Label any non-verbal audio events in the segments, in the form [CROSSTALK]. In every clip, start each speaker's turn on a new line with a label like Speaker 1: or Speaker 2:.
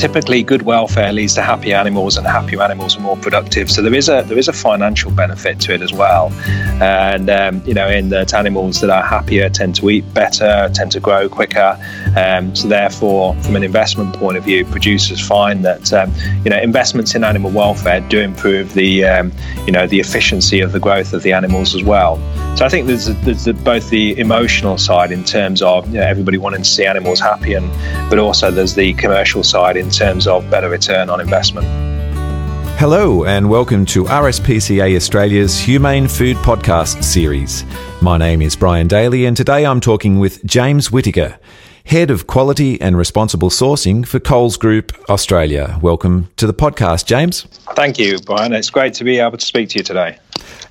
Speaker 1: typically good welfare leads to happy animals, and happier animals are more productive. So there is a there is a financial benefit to it as well. And um, you know, in that animals that are happier tend to eat better, tend to grow quicker. Um, so therefore, from an investment point of view, producers find that um, you know investments in animal welfare do improve the um, you know the efficiency of the growth of the animals as well. So I think there's, there's both the emotional side in terms of you know, everybody wanting to see animals happy, and but also there's the commercial side in terms of better return on investment.
Speaker 2: Hello, and welcome to RSPCA Australia's Humane Food Podcast series. My name is Brian Daly, and today I'm talking with James Whittaker, Head of Quality and Responsible Sourcing for Coles Group Australia. Welcome to the podcast, James.
Speaker 1: Thank you, Brian. It's great to be able to speak to you today.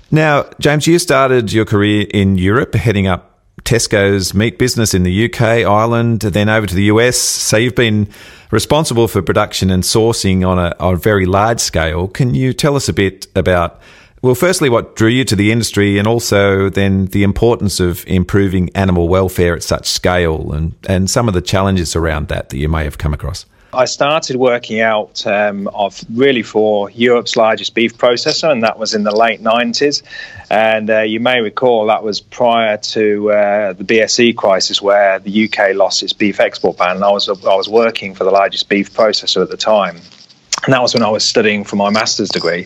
Speaker 2: Now, James, you started your career in Europe, heading up Tesco's meat business in the UK, Ireland, then over to the US. So you've been responsible for production and sourcing on a, a very large scale. Can you tell us a bit about, well, firstly, what drew you to the industry and also then the importance of improving animal welfare at such scale and, and some of the challenges around that that you may have come across?
Speaker 1: I started working out um, of really for Europe's largest beef processor, and that was in the late 90s. And uh, you may recall that was prior to uh, the BSE crisis, where the UK lost its beef export ban. And I was I was working for the largest beef processor at the time and that was when I was studying for my master's degree.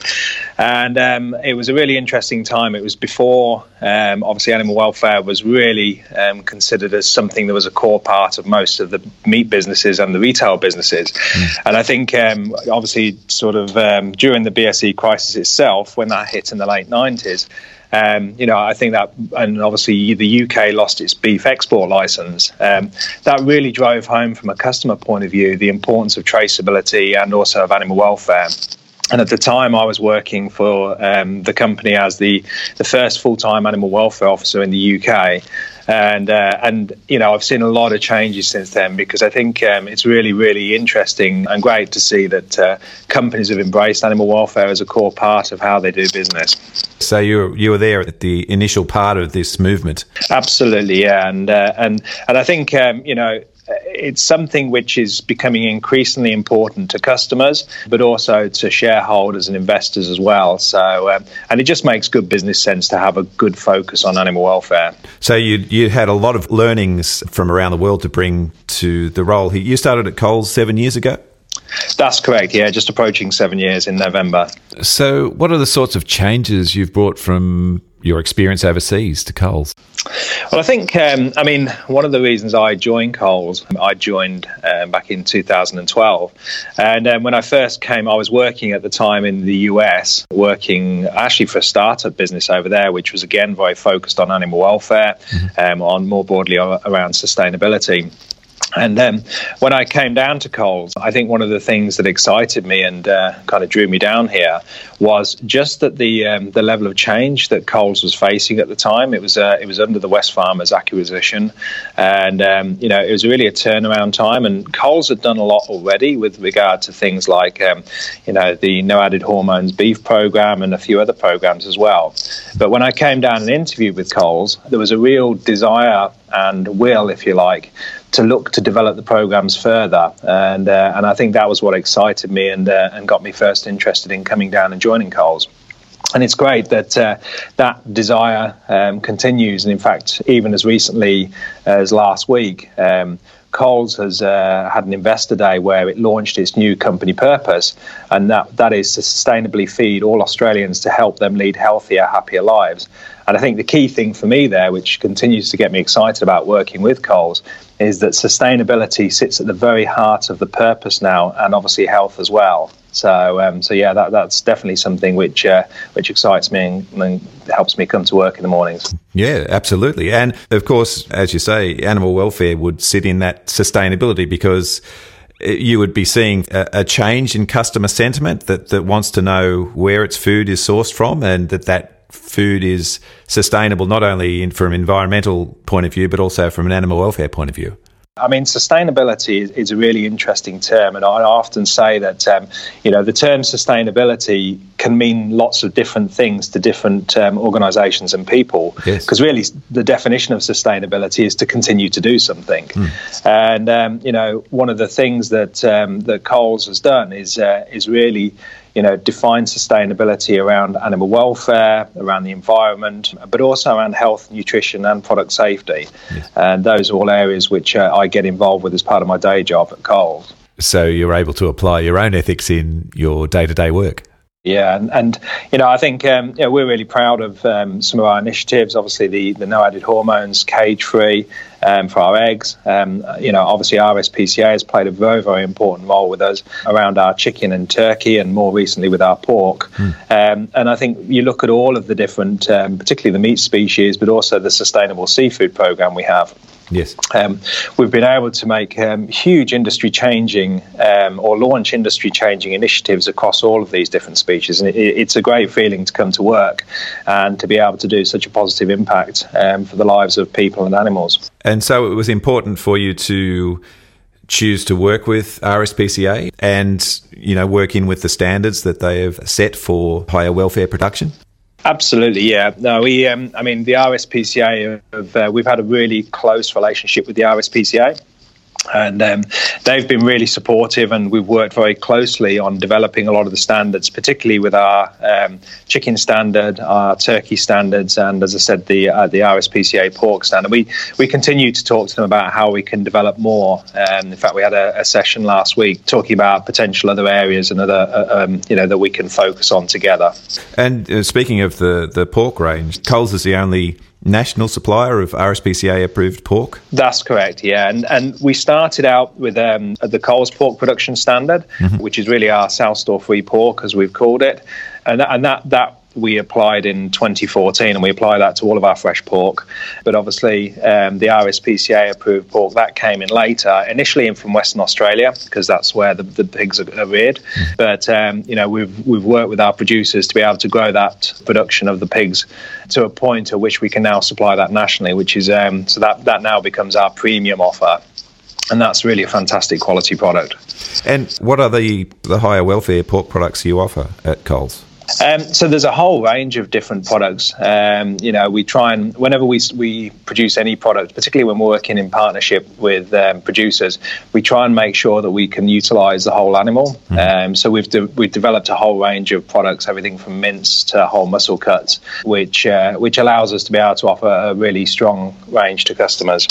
Speaker 1: And um, it was a really interesting time. It was before, um, obviously, animal welfare was really um, considered as something that was a core part of most of the meat businesses and the retail businesses. Mm. And I think, um, obviously, sort of um, during the BSE crisis itself, when that hit in the late 90s, um, you know, I think that, and obviously the UK lost its beef export license. Um, that really drove home, from a customer point of view, the importance of traceability and also of animal welfare. And at the time, I was working for um, the company as the, the first full time animal welfare officer in the UK and uh, and you know I've seen a lot of changes since then because I think um, it's really really interesting and great to see that uh, companies have embraced animal welfare as a core part of how they do business.
Speaker 2: So you you were there at the initial part of this movement.
Speaker 1: Absolutely, yeah, and uh, and and I think um, you know it's something which is becoming increasingly important to customers, but also to shareholders and investors as well. So, um, and it just makes good business sense to have a good focus on animal welfare.
Speaker 2: So, you you had a lot of learnings from around the world to bring to the role. here. You started at Coles seven years ago.
Speaker 1: That's correct. Yeah, just approaching seven years in November.
Speaker 2: So, what are the sorts of changes you've brought from your experience overseas to Coles?
Speaker 1: Well, I think, um, I mean, one of the reasons I joined Coles, I joined um, back in 2012. And um, when I first came, I was working at the time in the US, working actually for a startup business over there, which was again very focused on animal welfare, mm-hmm. Um, on more broadly around sustainability. And then when I came down to Coles, I think one of the things that excited me and uh, kind of drew me down here was just that the um, the level of change that Coles was facing at the time. It was uh, it was under the Wesfarmers acquisition, and um, you know it was really a turnaround time. And Coles had done a lot already with regard to things like um, you know the no added hormones beef program and a few other programs as well. But when I came down and interviewed with Coles, there was a real desire and will, if you like, to look to develop the programs further. And uh, and I think that was what excited me and uh, and got me first interested in coming down and joining Coles. And it's great that uh, that desire um, continues. And in fact, even as recently as last week, um, Coles has uh, had an investor day where it launched its new company purpose, and that, that is to sustainably feed all Australians to help them lead healthier, happier lives. And I think the key thing for me there, which continues to get me excited about working with Coles, is that sustainability sits at the very heart of the purpose now, and obviously health as well. So, um, so yeah, that, that's definitely something which uh, which excites me and, and, helps me come to work in the mornings.
Speaker 2: Yeah, absolutely. And of course, as you say, animal welfare would sit in that sustainability because you would be seeing a, a change in customer sentiment that, that wants to know where its food is sourced from and that that food is sustainable not only in, from an environmental point of view but also from an animal welfare point of view.
Speaker 1: I mean, sustainability is, is, a really interesting term, and I often say that um, you know the term sustainability can mean lots of different things to different um, organisations and people. Because yes. really, the definition of sustainability is to continue to do something. Mm. And um, you know, one of the things that um, that Coles has done is uh, is really you know, define sustainability around animal welfare, around the environment, but also around health, nutrition, and product safety. Yes. And those are all areas which uh, I get involved with as part of my day job at Coles.
Speaker 2: So you're able to apply your own ethics in your day to day work.
Speaker 1: Yeah, and, and you know, I think um, you know, we're really proud of um, some of our initiatives. Obviously, the, the no added hormones, cage free um, for our eggs. Um, you know, obviously, RSPCA has played a very, very important role with us around our chicken and turkey, and more recently with our pork. Mm. and I think you look at all of the different, um, particularly the meat species, but also the sustainable seafood program we have.
Speaker 2: Yes.
Speaker 1: Um, we've been able to make um, huge industry changing um, or launch industry changing initiatives across all of these different species. And it, it's a great feeling to come to work and to be able to do such a positive impact um, for the lives of people and animals.
Speaker 2: And so it was important for you to choose to work with RSPCA and you know work in with the standards that they have set for higher welfare production?
Speaker 1: Absolutely, yeah. No, we. Um, I mean, the RSPCA. Have, uh, we've had a really close relationship with the RSPCA and um, they've been really supportive and we've worked very closely on developing a lot of the standards particularly with our um, chicken standard our turkey standards and as i said the uh, the rspca pork standard. We we continue to talk to them about how we can develop more. Um, in fact we had a, a, session last week talking about potential other areas and other uh, um, you know that we can focus on together.
Speaker 2: And uh, speaking of the the pork range coles is the only national supplier of RSPCA approved pork?
Speaker 1: That's correct, yeah. And and we started out with um, the Coles Pork Production Standard, mm-hmm. which is really our Sow Stall Free pork, as we've called it. And that, and that, that we applied in 2014, and we apply that to all of our fresh pork. But obviously, um, the RSPCA approved pork that came in later, initially in from Western Australia because that's where the, the pigs are, are reared. But um, you know, we've we've worked with our producers to be able to grow that production of the pigs to a point at which we can now supply that nationally, which is um, so that that now becomes our premium offer and that's really a fantastic quality product.
Speaker 2: And what are the the higher welfare pork products you offer at Coles?
Speaker 1: Um, so there's a whole range of different products. Um, you know, we try and whenever we we produce any product, particularly when we're working in partnership with um, producers, we try and make sure that we can utilise the whole animal. Mm. so we've de- we've developed a whole range of products, everything from mince to whole muscle cuts, which uh, which allows us to be able to offer a really strong range to customers.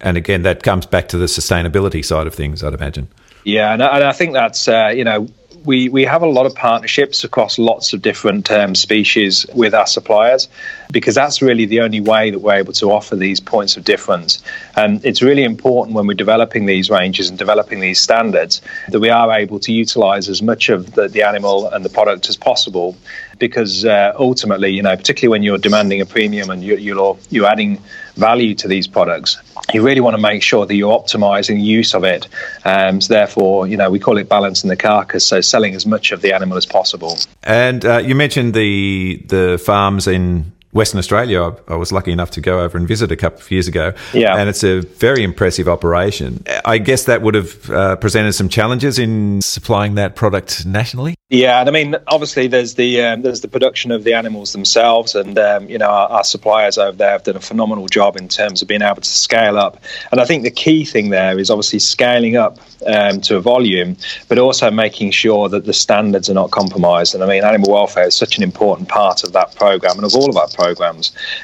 Speaker 2: And again, that comes back to the sustainability side of things, I'd imagine.
Speaker 1: Yeah, and I, and I think that's uh, you know we, we have a lot of partnerships across lots of different um, species with our suppliers because that's really the only way that we're able to offer these points of difference. And it's really important when we're developing these ranges and developing these standards that we are able to utilize as much of the, the animal and the product as possible because uh, ultimately, you know, particularly when you're demanding a premium and you, you're, you're adding value to these products, you really want to make sure that you're optimizing use of it. Um, so therefore, you know, we call it balancing the carcass, so selling as much of the animal as possible.
Speaker 2: And uh, you mentioned the the farms in Western Australia, I, was lucky enough to go over and visit a couple of years ago.
Speaker 1: Yeah.
Speaker 2: And it's a very impressive operation. I guess that would have uh, presented some challenges in supplying that product nationally.
Speaker 1: Yeah, and I mean, obviously, there's the um, there's the production of the animals themselves, and um, you know, our, our, suppliers over there have done a phenomenal job in terms of being able to scale up. And I think the key thing there is obviously scaling up um, to a volume, but also making sure that the standards are not compromised. And I mean, animal welfare is such an important part of that program and of all of our programs.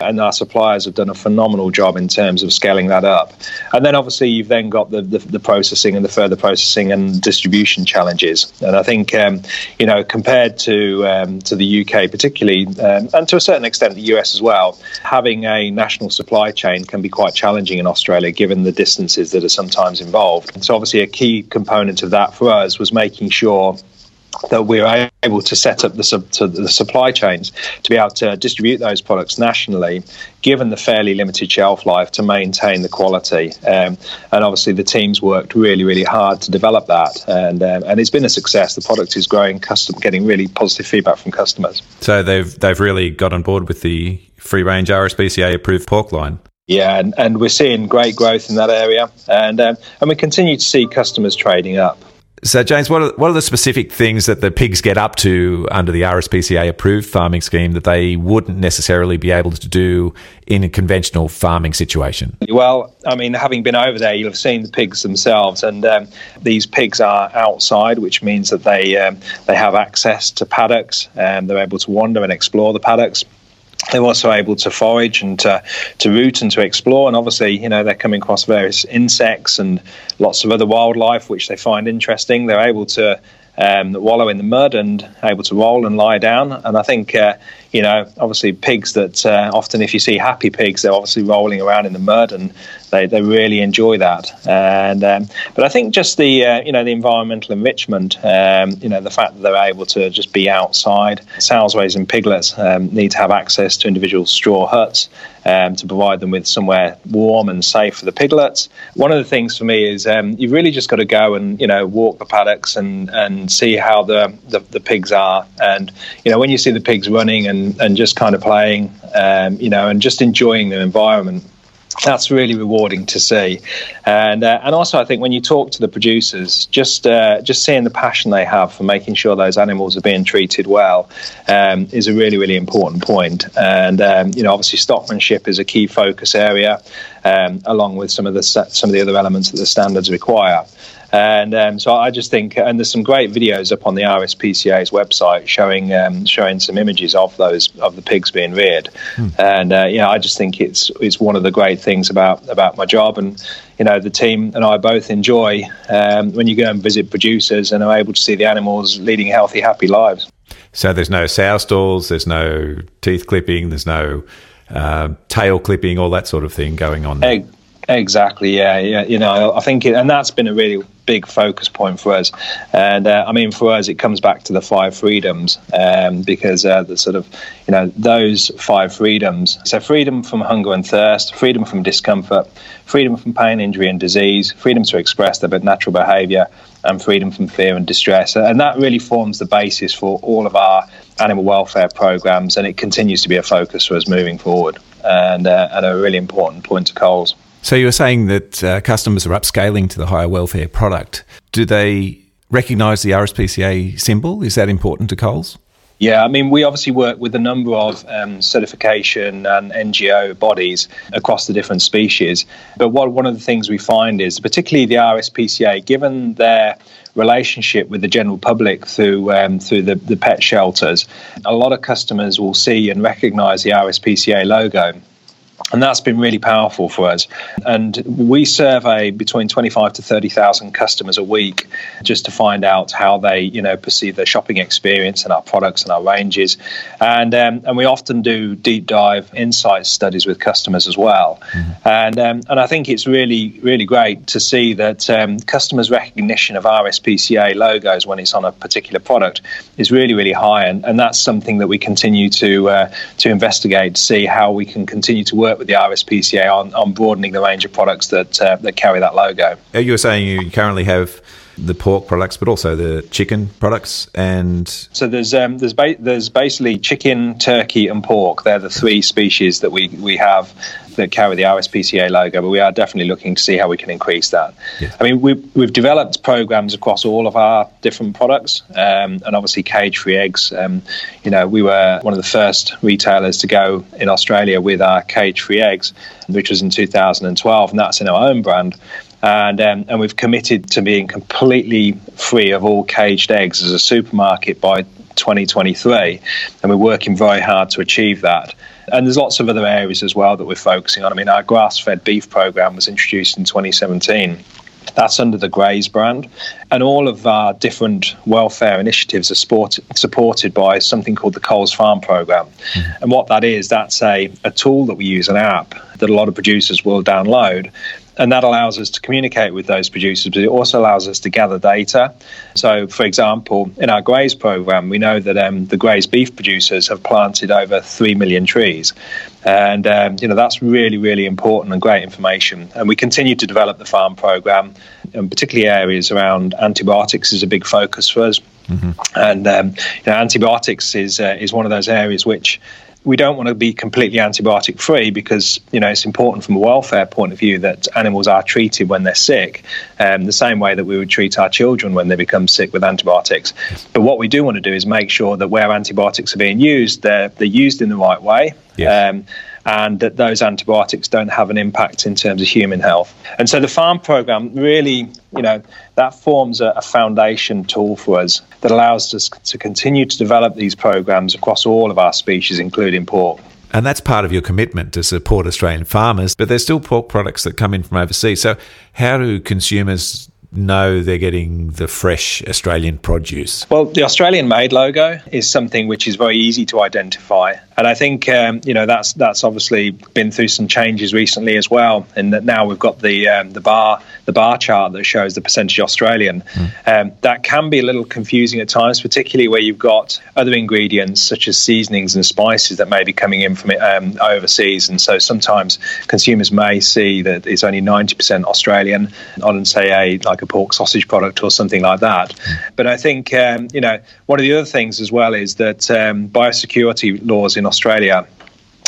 Speaker 1: And our suppliers have done a phenomenal job in terms of scaling that up. And then obviously, you've then got the the, the processing and the further processing and distribution challenges. And I think um, you know, compared to um, to the UK particularly, um, and to a certain extent the US as well, having a national supply chain can be quite challenging in Australia given the distances that are sometimes involved. So obviously a key component of that for us was making sure that we're able to set up the, sub, the supply chains to be able to distribute those products nationally, given the fairly limited shelf life to maintain the quality. Um, and obviously, the teams worked really, really hard to develop that, and um, and it's been a success. The product is growing, custom, getting really positive feedback from customers.
Speaker 2: So they've they've really got on board with the free range RSPCA approved pork line.
Speaker 1: Yeah, and, and we're seeing great growth in that area, and um, and we continue to see customers trading up.
Speaker 2: So, James, what are, what are the specific things that the pigs get up to under the RSPCA approved farming scheme that they wouldn't necessarily be able to do in a conventional farming situation?
Speaker 1: Well, I mean, having been over there, you'll have seen the pigs themselves, and um, these pigs are outside, which means that they um, they have access to paddocks, and they're able to wander and explore the paddocks they're also able to forage and to, to root and to explore. And obviously, you know, they're coming across various insects and lots of other wildlife which they find interesting. They're able to um, wallow in the mud and able to roll and lie down. And I think, uh, you know, obviously pigs that uh, often, if you see happy pigs, they're obviously rolling around in the mud and they, they really enjoy that. And um, but I think just the uh, you know the environmental enrichment, um, you know, the fact that they're able to just be outside. Sows and piglets um, need to have access to individual straw huts um, to provide them with somewhere warm and safe for the piglets. One of the things for me is um, you've really just got to go and you know walk the paddocks and, and see how the, the, the pigs are. And you know when you see the pigs running and, and just kind of playing, um, you know, and just enjoying the environment that's really rewarding to see, and uh, and also I think when you talk to the producers, just uh, just seeing the passion they have for making sure those animals are being treated well um, is a really really important point. And um, you know, obviously, stockmanship is a key focus area, um, along with some of the some of the other elements that the standards require. And um, so I just think, and there's some great videos up on the RSPCA's website showing um, showing some images of those of the pigs being reared. Hmm. And uh, you know, I just think it's it's one of the great things about about my job, and you know, the team and I both enjoy um, when you go and visit producers and are able to see the animals leading healthy, happy lives.
Speaker 2: So there's no sow stalls, there's no teeth clipping, there's no uh, tail clipping, all that sort of thing going on. There.
Speaker 1: Exactly. Yeah. Yeah. You know, I think, it, and that's been a really big focus point for us. And uh, I mean, for us, it comes back to the five freedoms um, because uh, the sort of, you know, those five freedoms. So, freedom from hunger and thirst, freedom from discomfort, freedom from pain, injury, and disease, freedom to express their natural behaviour, and freedom from fear and distress. And that really forms the basis for all of our animal welfare programs, and it continues to be a focus for us moving forward, and, uh, and a really important point to Coles.
Speaker 2: So you were saying that uh, customers are upscaling to the higher welfare product. Do they recognise the RSPCA symbol? Is that important to Coles?
Speaker 1: Yeah, I mean, we obviously work with a number of um, certification and NGO bodies across the different species. But what one of the things we find is, particularly the RSPCA, given their relationship with the general public through um, through the, the pet shelters, a lot of customers will see and recognise the RSPCA logo and that's been really powerful for us. And we survey between 25 to 30,000 customers a week just to find out how they, you know, perceive their shopping experience and our products and our ranges. And um, and we often do deep dive insight studies with customers as well. Mm-hmm. And um, and I think it's really really great to see that um, customers' recognition of RSPCA logos when it's on a particular product is really really high. And, and that's something that we continue to uh, to investigate to see how we can continue to work with the RSPCA on, on broadening the range of products that uh, that carry that logo.
Speaker 2: You were saying you currently have the pork products, but also the chicken products, and
Speaker 1: so there's um, there's ba- there's basically chicken, turkey, and pork. They're the three species that we we have that carry the RSPCA logo, but we are definitely looking to see how we can increase that. I mean, we've, we've developed programs across all of our different products, um, and obviously cage-free eggs. Um, you know, we were one of the first retailers to go in Australia with our cage-free eggs, which was in 2012, and that's in our own brand and um, and we've committed to being completely free of all caged eggs as a supermarket by 2023, and we're working very hard to achieve that. And there's lots of other areas as well that we're focusing on. I mean, our grass-fed beef program was introduced in 2017. That's under the Graze brand. And all of our different welfare initiatives are sport, supported by something called the Coles Farm Program. Mm-hmm. And what that is, that's a, a tool that we use, an app that a lot of producers will download and that allows us to communicate with those producers, but it also allows us to gather data. So, for example, in our Graze program, we know that um, the Graze beef producers have planted over 3 million trees. And, um, you know, that's really, really important and great information. And we continue to develop the farm program, and particularly areas around antibiotics is a big focus for us. Mm-hmm. And um, you know, antibiotics is uh, is one of those areas which we don't want to be completely antibiotic free because you know it's important from a welfare point of view that animals are treated when they're sick, um, the same way that we would treat our children when they become sick with antibiotics. But what we do want to do is make sure that where antibiotics are being used, they're they're used in the right way. Yes. Um, and that those antibiotics don't have an impact in terms of human health. And so the farm program really, you know, that forms a, a foundation tool for us that allows us to continue to develop these programs across all of our species, including pork.
Speaker 2: And that's part of your commitment to support Australian farmers, but there's still pork products that come in from overseas. So, how do consumers know they're getting the fresh Australian produce?
Speaker 1: Well, the Australian made logo is something which is very easy to identify. And I think um, you know that's that's obviously been through some changes recently as well, in that now we've got the um, the bar the bar chart that shows the percentage Australian. Mm. Um, that can be a little confusing at times, particularly where you've got other ingredients such as seasonings and spices that may be coming in from um, overseas, and so sometimes consumers may see that it's only ninety percent Australian on say a like a pork sausage product or something like that. Mm. But I think um, you know one of the other things as well is that um, biosecurity laws in Australia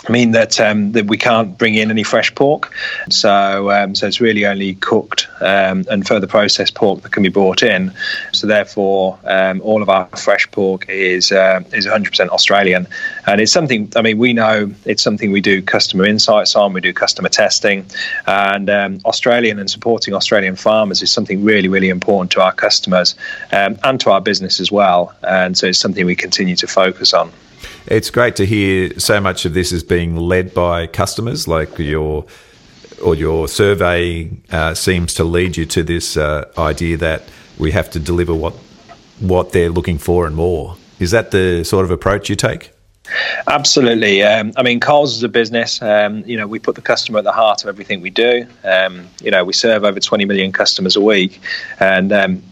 Speaker 1: mean that um, that we can't bring in any fresh pork. So um, so it's really only cooked um, and further processed pork that can be brought in. So therefore, um, all of our fresh pork is uh, is 100% Australian, and it's something. I mean, we know it's something we do customer insights on. We do customer testing, and um, Australian and supporting Australian farmers is something really really important to our customers um, and to our business as well. And so it's something we continue to focus on.
Speaker 2: It's great to hear so much of this is being led by customers, like your or your survey uh, seems to lead you to this uh, idea that we have to deliver what what they're looking for and more. Is that the sort of approach you take?
Speaker 1: Absolutely. Um, I mean, Coles is a business. Um, you know, we put the customer at the heart of everything we do. Um, you know, we serve over 20 million customers a week, and um,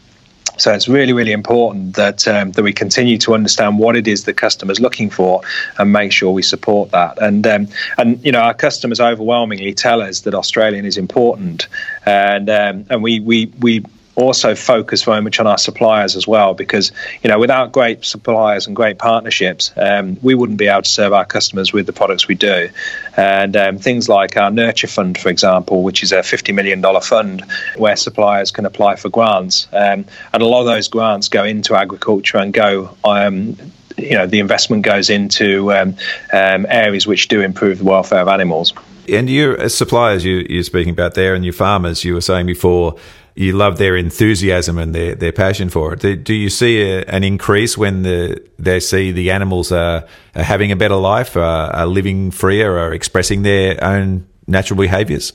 Speaker 1: so it's really, really important that um, that we continue to understand what it is the customer's looking for and make sure we support that. And um, and you know our customers overwhelmingly tell us that Australian is important, and um, and we we we also focus very much on our suppliers as well because you know without great suppliers and great partnerships um, we wouldn't be able to serve our customers with the products we do. And um, things like our nurture fund for example which is a $50 million fund where suppliers can apply for grants um, and a lot of those grants go into agriculture and go um, you know the investment goes into um, um, areas which do improve the welfare of animals.
Speaker 2: And your suppliers you, you're speaking about there and your farmers you were saying before you love their enthusiasm and their, their passion for it. Do, you see a, an increase when the, they see the animals are, are having a better life, are, are living freer, are expressing their own natural behaviours?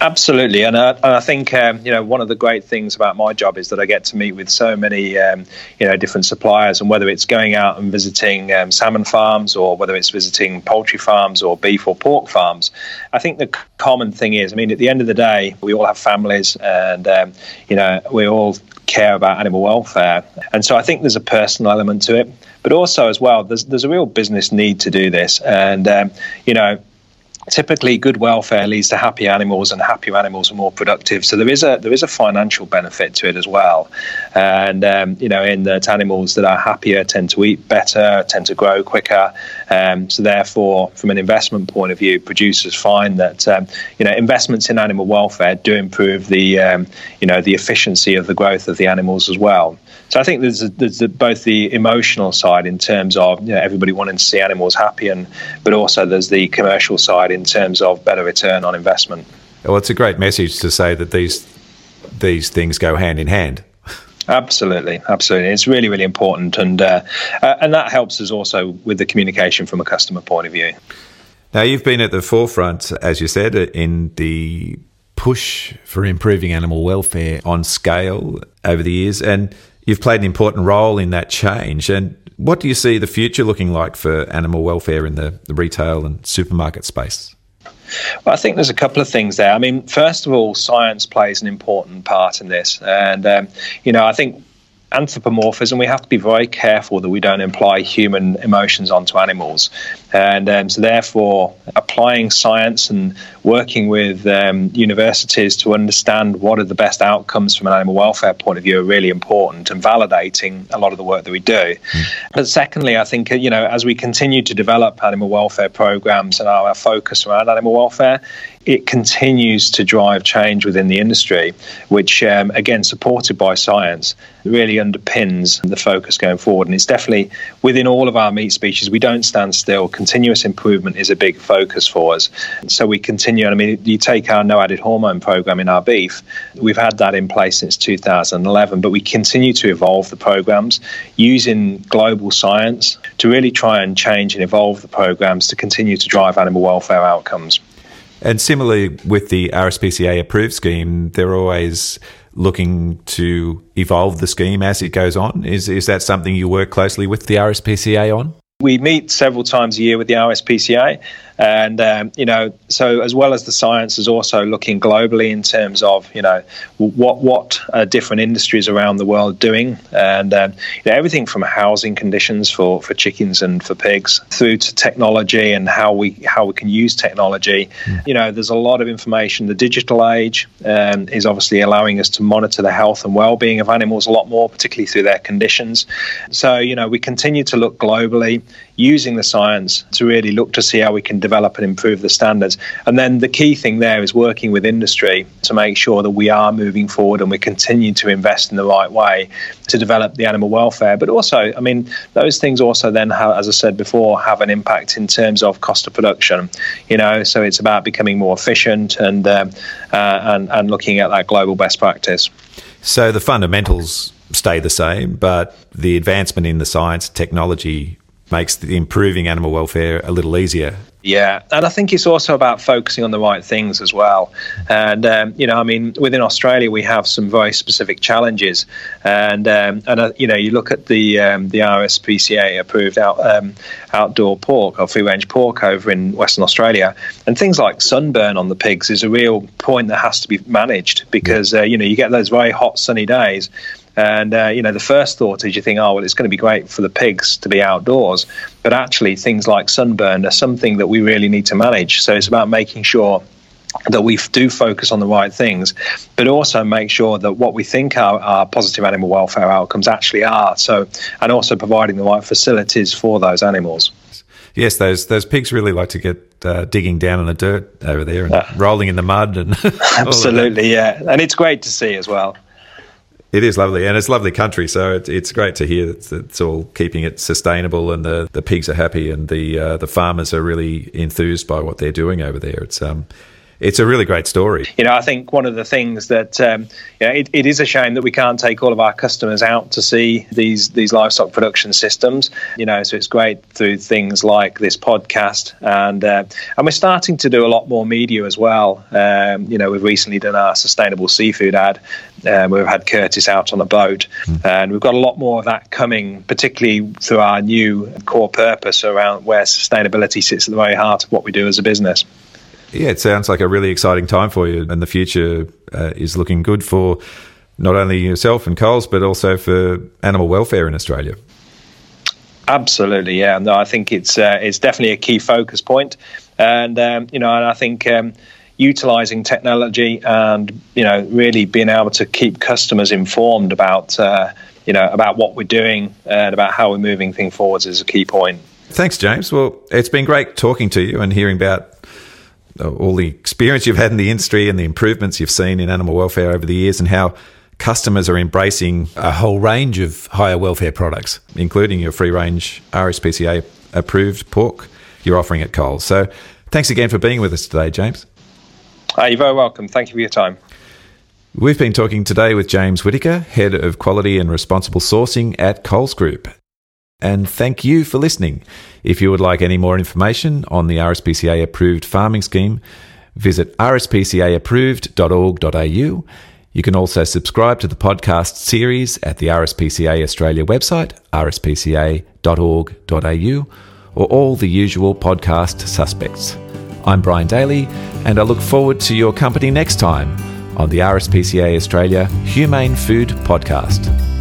Speaker 1: Absolutely, and I, and I think um, you know one of the great things about my job is that I get to meet with so many um, you know different suppliers, and whether it's going out and visiting um, salmon farms, or whether it's visiting poultry farms or beef or pork farms, I think the common thing is, I mean, at the end of the day, we all have families, and um, you know we all care about animal welfare, and so I think there's a personal element to it, but also as well, there's there's a real business need to do this, and um, you know typically good welfare leads to happy animals and happier animals are more productive. So there is a there is a financial benefit to it as well. And um, you know in that animals that are happier tend to eat better tend to grow quicker. Um, so therefore from an investment point of view producers find that um, you know investments in animal welfare do improve the um, you know the efficiency of the growth of the animals as well so I think there's, a, there's a, both the emotional side in terms of you know, everybody wanting to see animals happy, and but also there's the commercial side in terms of better return on investment.
Speaker 2: Well, it's a great message to say that these these things go hand in hand.
Speaker 1: Absolutely, absolutely. It's really, really important, and uh, uh, and that helps us also with the communication from a customer point of view.
Speaker 2: Now, you've been at the forefront, as you said, in the push for improving animal welfare on scale over the years, and you've played an important role in that change. And what do you see the future looking like for animal welfare in the, the retail and supermarket space?
Speaker 1: Well, I think there's a couple of things there. I mean, first of all, science plays an important part in this, and um, you know, I think anthropomorphism. We have to be very careful that we don't imply human emotions onto animals. And um, so, therefore, applying science and working with um, universities to understand what are the best outcomes from an animal welfare point of view are really important and validating a lot of the work that we do. Mm. But secondly, I think, you know, as we continue to develop animal welfare programs and our focus around animal welfare, it continues to drive change within the industry, which, um, again, supported by science, really underpins the focus going forward. And it's definitely within all of our meat species, we don't stand still. Continuous improvement is a big focus for us. So we continue. I mean, you take our no added hormone program in our beef, we've had that in place since 2011, but we continue to evolve the programs using global science to really try and change and evolve the programs to continue to drive animal welfare outcomes.
Speaker 2: And similarly with the RSPCA approved scheme, they're always looking to evolve the scheme as it goes on. Is is that something you work closely with the RSPCA on?
Speaker 1: We meet several times a year with the RSPCA, and um, you know, so as well as the science is also looking globally in terms of you know what what uh, different industries around the world doing, and um, you know, everything from housing conditions for, for chickens and for pigs through to technology and how we how we can use technology. Mm. You know, there's a lot of information. The digital age um, is obviously allowing us to monitor the health and well-being of animals a lot more, particularly through their conditions. So you know, we continue to look globally using the science to really look to see how we can develop and improve the standards. And then the key thing there is working with industry to make sure that we are moving forward and we continue to invest in the right way to develop the animal welfare. But also, I mean, those things also then, have, as I said before, have an impact in terms of cost of production. You know, so it's about becoming more efficient and um, uh, and and looking at that global best practice.
Speaker 2: So the fundamentals stay the same, but the advancement in the science technology makes the improving animal welfare a little easier.
Speaker 1: Yeah, and I think it's also about focusing on the right things as well. And um, you know, I mean, within Australia, we have some very specific challenges, and um, and uh, you know, you look at the um, the RSPCA approved out, um, outdoor pork or free range pork over in Western Australia, and things like sunburn on the pigs is a real point that has to be managed because uh, you know you get those very hot sunny days and uh, you know, the first thought is you think, oh well, it's going to be great for the pigs to be outdoors, but actually things like sunburn are something that we really need to manage. So it's about making sure that we do focus on the right things, but also make sure that what we think are, our, positive animal welfare outcomes actually are. So, and also providing the right facilities for those animals.
Speaker 2: Yes, those those pigs really like to get uh, digging down in the dirt over there and yeah. rolling in the mud and [LAUGHS]
Speaker 1: absolutely, yeah, and it's great to see as well.
Speaker 2: It is lovely, and it's lovely country. So it, it's great to hear that it's all keeping it sustainable, and the, the pigs are happy, and the uh, the farmers are really enthused by what they're doing over there. It's um, it's a really great story.
Speaker 1: You know, I think one of the things that um, you know, it, it is a shame that we can't take all of our customers out to see these these livestock production systems. You know, so it's great through things like this podcast, and uh, and we're starting to do a lot more media as well. Um, you know, we've recently done our sustainable seafood ad. Um, we've had Curtis out on a boat, mm. and we've got a lot more of that coming, particularly through our new core purpose around where sustainability sits at the very heart of what we do as a business.
Speaker 2: Yeah, it sounds like a really exciting time for you, and the future uh, is looking good for not only yourself and Coles, but also for animal welfare in Australia.
Speaker 1: Absolutely, yeah. No, I think it's uh, it's definitely a key focus point. and um, you know, and I think. Um, utilizing technology and you know really being able to keep customers informed about uh, you know about what we're doing and about how we're moving things forwards is a key point.
Speaker 2: Thanks, James. Well, it's been great talking to you and hearing about all the experience you've had in the industry and the improvements you've seen in animal welfare over the years and how customers are embracing a whole range of higher welfare products, including your free range RSPCA approved pork you're offering at Coles. So thanks again for being with us today, James.
Speaker 1: Uh, you're very welcome. Thank you for your time.
Speaker 2: We've been talking today with James Whitaker, Head of Quality and Responsible Sourcing at Coles Group and thank you for listening. If you would like any more information on the RSPCA approved farming scheme, visit rspcaapproved.org.au. You can also subscribe to the podcast series at the RSPCA Australia website, rspca.org.au, or all the usual podcast suspects. I'm Brian Daly, and I look forward to your company next time on the RSPCA Australia Humane Food Podcast.